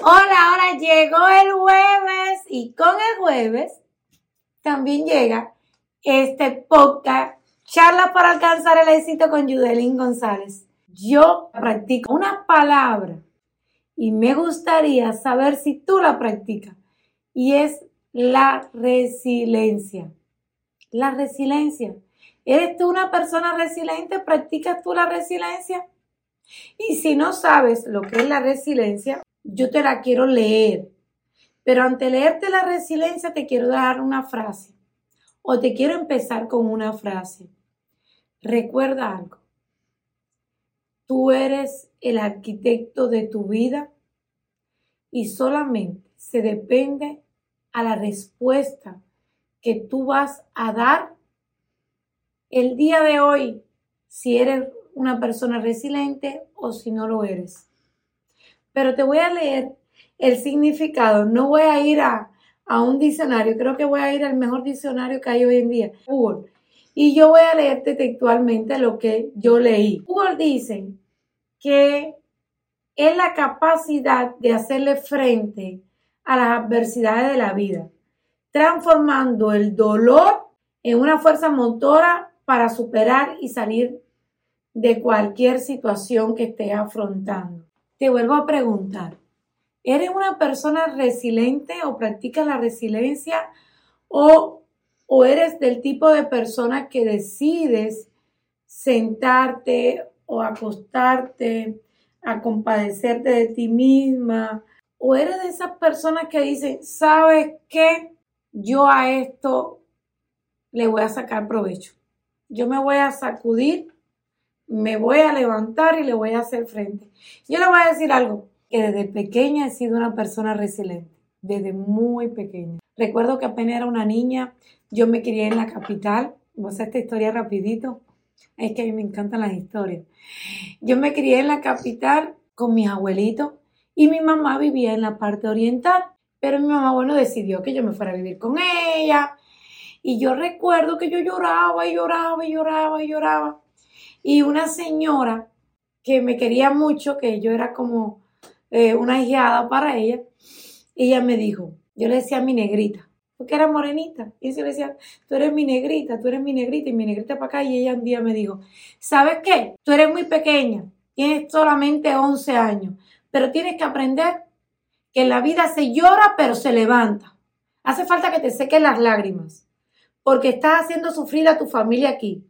Hola, ahora llegó el jueves y con el jueves también llega este podcast, charla para alcanzar el éxito con Yudelín González. Yo practico una palabra y me gustaría saber si tú la practicas y es la resiliencia. La resiliencia. ¿Eres tú una persona resiliente? ¿Practicas tú la resiliencia? Y si no sabes lo que es la resiliencia, yo te la quiero leer. Pero ante leerte la resiliencia te quiero dar una frase o te quiero empezar con una frase. Recuerda algo. Tú eres el arquitecto de tu vida y solamente se depende a la respuesta que tú vas a dar el día de hoy si eres una persona resiliente o si no lo eres pero te voy a leer el significado. No voy a ir a, un diccionario, creo que voy a ir al mejor diccionario que hay hoy en día, Google. Y yo voy a leerte textualmente lo que yo leí. Google dice que es la capacidad de hacerle frente a las adversidades de la vida, transformando el dolor en una fuerza motora para superar y salir de cualquier situación que estés afrontando. Te vuelvo a preguntar, ¿eres una persona resiliente o practicas la resiliencia o, o eres del tipo de persona que decides sentarte o acostarte a compadecerte de ti misma? ¿O eres de esas personas que dicen, ¿sabes qué? Yo a esto le voy a sacar provecho. Yo me voy a sacudir me voy a levantar y le voy a hacer frente. Yo le voy a decir algo, que desde pequeña he sido una persona resiliente, desde muy pequeña. Recuerdo que apenas era una niña, yo me crié en la capital, vos esta historia rapidito, es que a mí me encantan las historias. Yo me crié en la capital con mis abuelitos y mi mamá vivía en la parte oriental, pero mi mamá, bueno, decidió que yo me fuera a vivir con ella. Y yo recuerdo que yo lloraba y lloraba y lloraba y lloraba. Y una señora que me quería mucho, que yo era como eh, una hijada para ella, ella me dijo, yo le decía mi negrita, porque era morenita, y yo le decía, tú eres mi negrita, tú eres mi negrita, y mi negrita para acá, y ella un día me dijo, ¿sabes qué? Tú eres muy pequeña, tienes solamente 11 años, pero tienes que aprender que en la vida se llora, pero se levanta. Hace falta que te sequen las lágrimas, porque estás haciendo sufrir a tu familia aquí.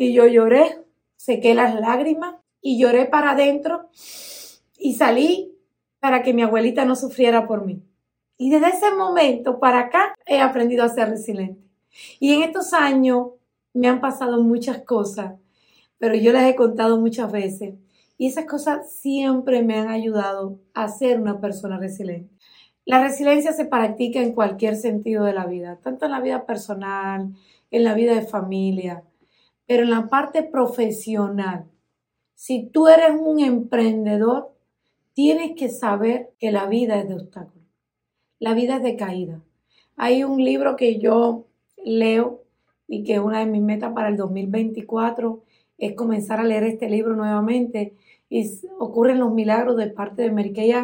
Y yo lloré, sequé las lágrimas y lloré para adentro y salí para que mi abuelita no sufriera por mí. Y desde ese momento para acá he aprendido a ser resiliente. Y en estos años me han pasado muchas cosas, pero yo les he contado muchas veces. Y esas cosas siempre me han ayudado a ser una persona resiliente. La resiliencia se practica en cualquier sentido de la vida, tanto en la vida personal, en la vida de familia, pero en la parte profesional, si tú eres un emprendedor, tienes que saber que la vida es de obstáculos. La vida es de caída. Hay un libro que yo leo y que una de mis metas para el 2024 es comenzar a leer este libro nuevamente y ocurren los milagros de parte de Mary Kay.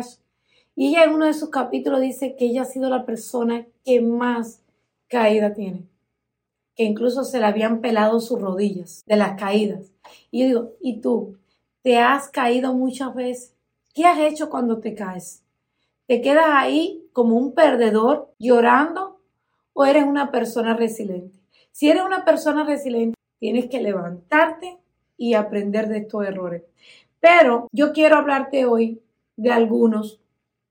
Y ella en uno de sus capítulos dice que ella ha sido la persona que más caída tiene que incluso se le habían pelado sus rodillas de las caídas. Y digo, ¿y tú? ¿Te has caído muchas veces? ¿Qué has hecho cuando te caes? ¿Te quedas ahí como un perdedor llorando o eres una persona resiliente? Si eres una persona resiliente, tienes que levantarte y aprender de estos errores. Pero yo quiero hablarte hoy de algunos,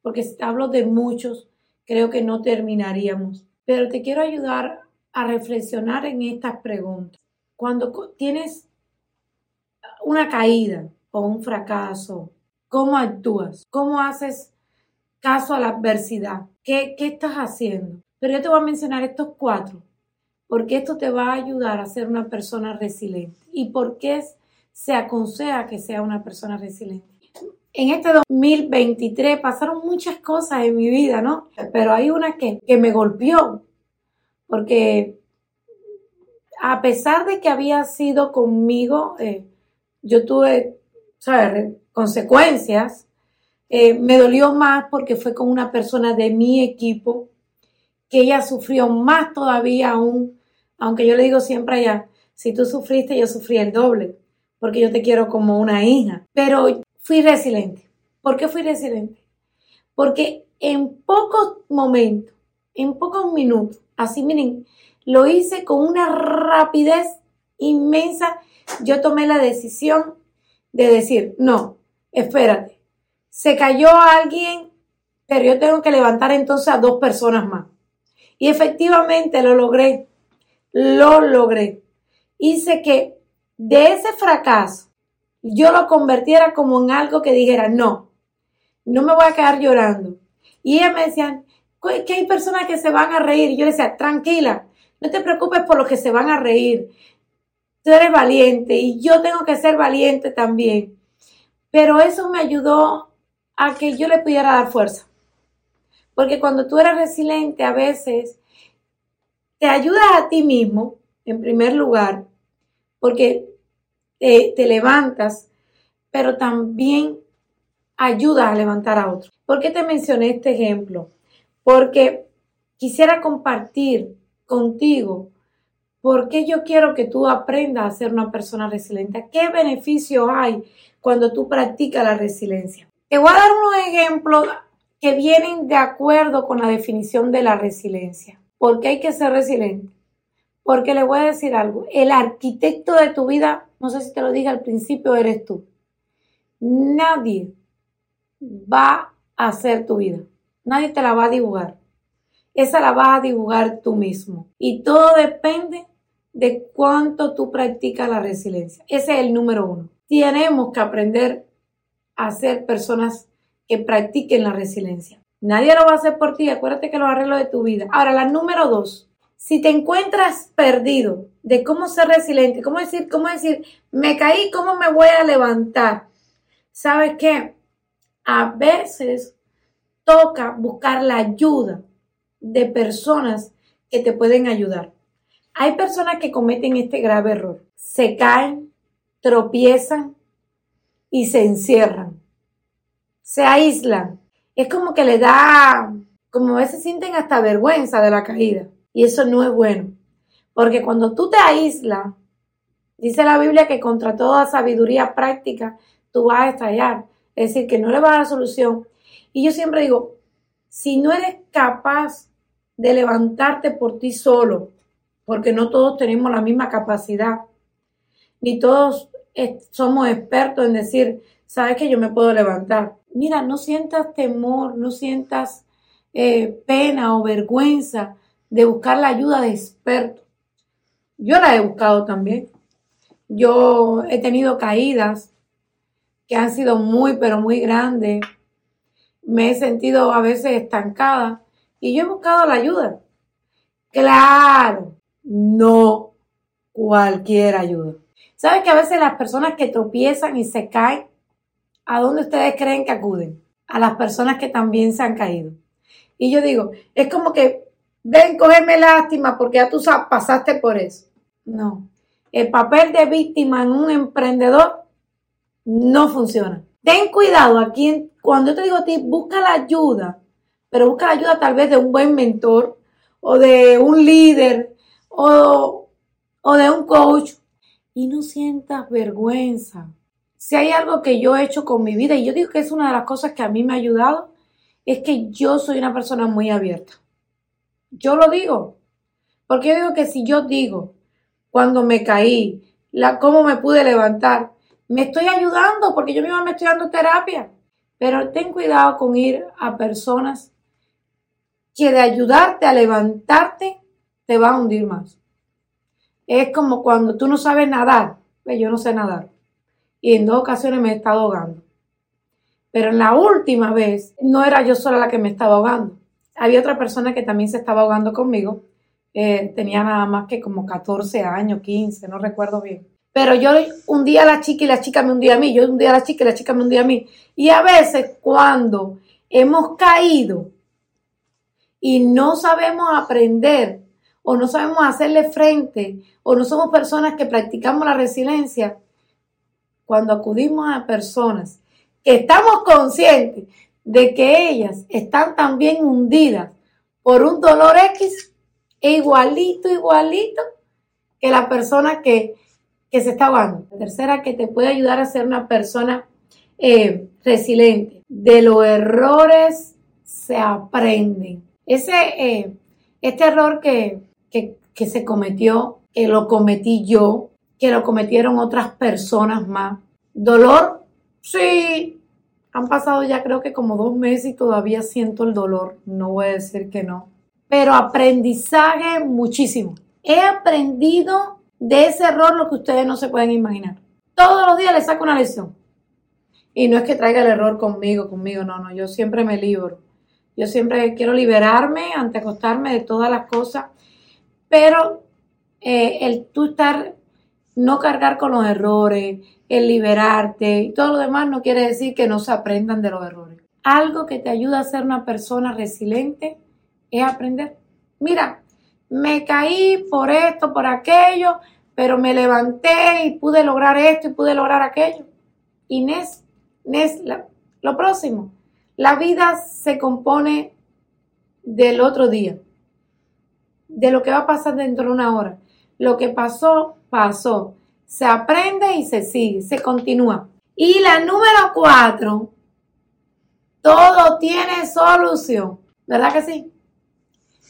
porque si hablo de muchos, creo que no terminaríamos. Pero te quiero ayudar a reflexionar en estas preguntas. Cuando tienes una caída o un fracaso, ¿cómo actúas? ¿Cómo haces caso a la adversidad? ¿Qué, qué estás haciendo? Pero yo te voy a mencionar estos cuatro, porque esto te va a ayudar a ser una persona resiliente y por qué se aconseja que sea una persona resiliente. En este 2023 pasaron muchas cosas en mi vida, ¿no? Pero hay una que, que me golpeó porque a pesar de que había sido conmigo, eh, yo tuve consecuencias, eh, me dolió más porque fue con una persona de mi equipo que ella sufrió más todavía aún, aunque yo le digo siempre allá, si tú sufriste, yo sufrí el doble, porque yo te quiero como una hija. Pero fui resiliente. ¿Por qué fui resiliente? Porque en pocos momentos, en pocos minutos, así miren, lo hice con una rapidez inmensa. Yo tomé la decisión de decir, no, espérate, se cayó alguien, pero yo tengo que levantar entonces a dos personas más. Y efectivamente lo logré, lo logré. Hice que de ese fracaso yo lo convirtiera como en algo que dijera, no, no me voy a quedar llorando. Y ellas me decían, que hay personas que se van a reír. Y yo decía, tranquila, no te preocupes por los que se van a reír. Tú eres valiente y yo tengo que ser valiente también. Pero eso me ayudó a que yo le pudiera dar fuerza. Porque cuando tú eres resiliente, a veces te ayudas a ti mismo, en primer lugar, porque te, levantas, pero también ayudas a levantar a otros. ¿Por qué te mencioné este ejemplo? Porque quisiera compartir contigo por qué yo quiero que tú aprendas a ser una persona resiliente. ¿Qué beneficios hay cuando tú practicas la resiliencia? Te voy a dar unos ejemplos que vienen de acuerdo con la definición de la resiliencia. ¿Por qué hay que ser resiliente? Porque le voy a decir algo, el arquitecto de tu vida, no sé si te lo dije al principio, eres tú. Nadie va a hacer tu vida. Nadie te la va a dibujar. Esa la vas a dibujar tú mismo. Y todo depende de cuánto tú practicas la resiliencia. Ese es el número uno. Tenemos que aprender a ser personas que practiquen la resiliencia. Nadie lo va a hacer por ti, acuérdate que lo arreglo de tu vida. Ahora, la número dos, si te encuentras perdido de cómo ser resiliente, cómo decir, cómo decir, me caí, cómo me voy a levantar, ¿sabes qué? A veces toca buscar la ayuda de personas que te pueden ayudar. Hay personas que cometen este grave error. Se caen, tropiezan y se encierran se aíslan. Es como que le da, como a veces sienten hasta vergüenza de la caída. Y eso no es bueno. Porque cuando tú te aíslas, dice la Biblia que contra toda sabiduría práctica tú vas a estallar. Es decir, que no le vas a dar solución. Y yo siempre digo, si no eres capaz de levantarte por ti solo, porque no todos tenemos la misma capacidad, ni todos somos expertos en decir, sabes que yo me puedo levantar mira, no sientas temor, no sientas eh, pena o vergüenza de buscar la ayuda de expertos. Yo la he buscado también. Yo he tenido caídas que han sido muy, pero muy grandes. Me he sentido a veces estancada y yo he buscado la ayuda. Claro, no cualquier ayuda. ¿Sabes que a veces las personas que tropiezan y se caen ¿a dónde ustedes creen que acuden? A las personas que también se han caído. Y yo digo, es como que, ven, cógeme lástima porque ya tú pasaste por eso. No. El papel de víctima en un emprendedor no funciona. Ten cuidado aquí, cuando yo te digo a ti, busca la ayuda, pero busca la ayuda tal vez de un buen mentor o de un líder o, o de un coach y no sientas vergüenza si hay algo que yo he hecho con mi vida, y yo digo que es una de las cosas que a mí me ha ayudado, es que yo soy una persona muy abierta. Yo lo digo. Porque yo digo que si yo digo cuando me caí, la, cómo me pude levantar, me estoy ayudando porque yo misma me estoy dando terapia. Pero ten cuidado con ir a personas que de ayudarte a levantarte te va a hundir más. Es como cuando tú no sabes nadar. Pues yo no sé nadar y en dos ocasiones me he estado ahogando. Pero en la última vez no era yo sola la que me estaba ahogando. Había otra persona que también se estaba ahogando conmigo. Eh, tenía nada más que como 14 años, 15, no recuerdo bien. Pero yo un día a la chica y la chica me hundía a mí, yo un día a la chica y la chica me hundía a mí. Y a veces cuando hemos caído y no sabemos aprender o no sabemos hacerle frente o no somos personas que practicamos la resiliencia, cuando acudimos a personas que estamos conscientes de que ellas están también hundidas por un dolor X, e igualito, igualito que la persona que, se está ahogando. La tercera, que te puede ayudar a ser una persona eh, resiliente. De los errores se aprenden. Ese, eh, este error que, que se cometió, que lo cometí yo, que lo cometieron otras personas más. Dolor, sí. Han pasado ya creo que como dos meses y todavía siento el dolor. No voy a decir que no. Pero aprendizaje muchísimo. He aprendido de ese error lo que ustedes no se pueden imaginar. Todos los días le saco una lección. Y no es que traiga el error conmigo, conmigo, no, no. Yo siempre me libro. Yo siempre quiero liberarme ante acostarme de todas las cosas. Pero eh, el tú estar no cargar con los errores, el liberarte y todo lo demás no quiere decir que no se aprendan de los errores. Algo que te ayuda a ser una persona resiliente es aprender. Mira, me caí por esto, por aquello, pero me levanté y pude lograr esto y pude lograr aquello. Inés, Inés, lo próximo, la vida se compone del otro día, de lo que va a pasar dentro de una hora. Lo que pasó, pasó. Se aprende y se sigue, se continúa. Y la número cuatro, todo tiene solución. ¿Verdad que sí?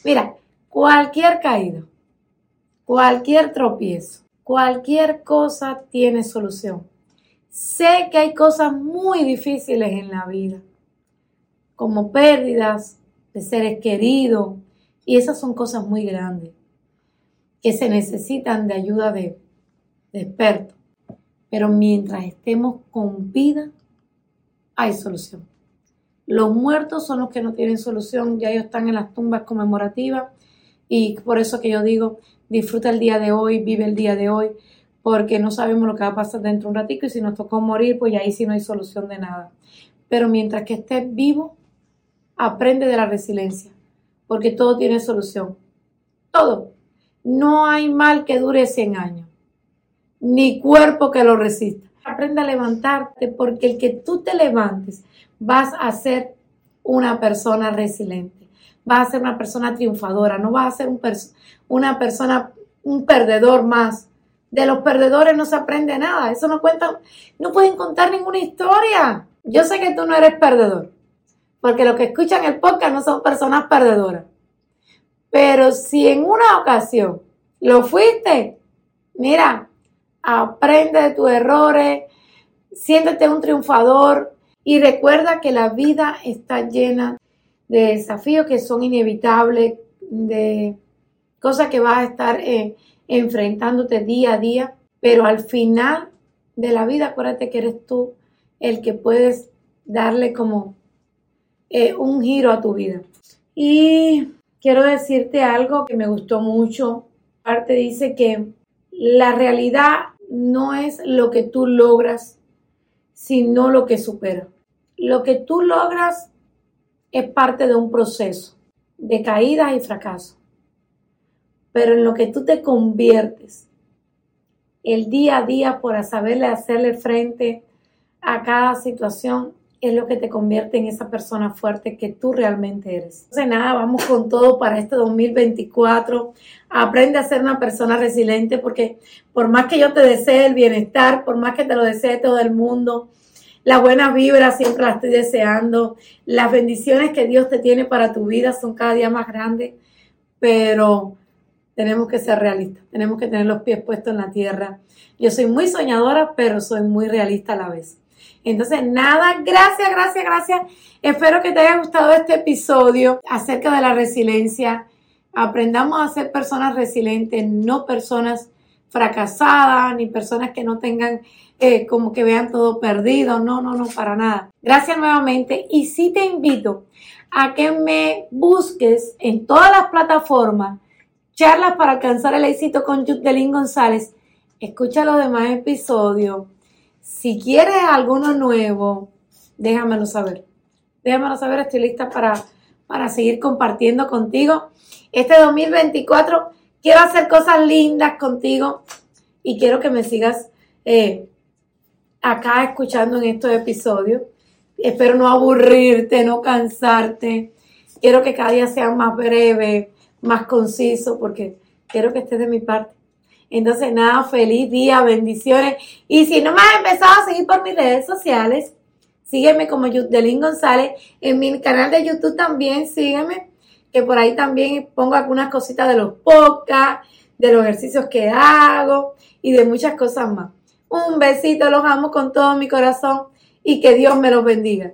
Mira, cualquier caída, cualquier tropiezo, cualquier cosa tiene solución. Sé que hay cosas muy difíciles en la vida, como pérdidas de seres queridos, y esas son cosas muy grandes que se necesitan de ayuda de, expertos. Pero mientras estemos con vida, hay solución. Los muertos son los que no tienen solución, ya ellos están en las tumbas conmemorativas y por eso que yo digo, disfruta el día de hoy, vive el día de hoy, porque no sabemos lo que va a pasar dentro de un ratito y si nos tocó morir, pues ahí sí no hay solución de nada. Pero mientras que estés vivo, aprende de la resiliencia, porque todo tiene solución. Todo. No hay mal que dure 100 años, ni cuerpo que lo resista. Aprende a levantarte porque el que tú te levantes vas a ser una persona resiliente, vas a ser una persona triunfadora, no vas a ser un una persona, un perdedor más. De los perdedores no se aprende nada, eso no cuenta, no pueden contar ninguna historia. Yo sé que tú no eres perdedor, porque los que escuchan el podcast no son personas perdedoras. Pero si en una ocasión lo fuiste, mira, aprende de tus errores, siéntete un triunfador y recuerda que la vida está llena de desafíos que son inevitables, de cosas que vas a estar eh, enfrentándote día a día, pero al final de la vida acuérdate que eres tú el que puedes darle como eh, un giro a tu vida. Y quiero decirte algo que me gustó mucho. Parte dice que la realidad no es lo que tú logras, sino lo que supera. Lo que tú logras es parte de un proceso de caídas y fracasos. Pero en lo que tú te conviertes el día a día por saberle hacerle frente a cada situación es lo que te convierte en esa persona fuerte que tú realmente eres. Entonces, nada, vamos con todo para este 2024. Aprende a ser una persona resiliente porque por más que yo te desee el bienestar, por más que te lo desee todo el mundo, la buena vibra siempre la estoy deseando. Las bendiciones que Dios te tiene para tu vida son cada día más grandes, pero tenemos que ser realistas, tenemos que tener los pies puestos en la tierra. Yo soy muy soñadora, pero soy muy realista a la vez. Entonces, nada, gracias, gracias, gracias. Espero que te haya gustado este episodio acerca de la resiliencia. Aprendamos a ser personas resilientes, no personas fracasadas, ni personas que no tengan como que vean todo perdido. No, no, no, para nada. Gracias nuevamente. Y sí te invito a que me busques en todas las plataformas charlas para alcanzar el éxito con Judelín González. Escucha los demás episodios si quieres alguno nuevo, déjamelo saber. Déjamelo saber, estoy lista para, para seguir compartiendo contigo. Este 2024 quiero hacer cosas lindas contigo y quiero que me sigas eh, acá escuchando en estos episodios. Espero no aburrirte, no cansarte. Quiero que cada día sea más breve, más conciso, porque quiero que estés de mi parte. Entonces, nada, feliz día, bendiciones. Y si no me has empezado a seguir por mis redes sociales, sígueme como Yudelín González. En mi canal de YouTube también sígueme, que por ahí también pongo algunas cositas de los podcasts, de los ejercicios que hago y de muchas cosas más. Un besito, los amo con todo mi corazón y que Dios me los bendiga.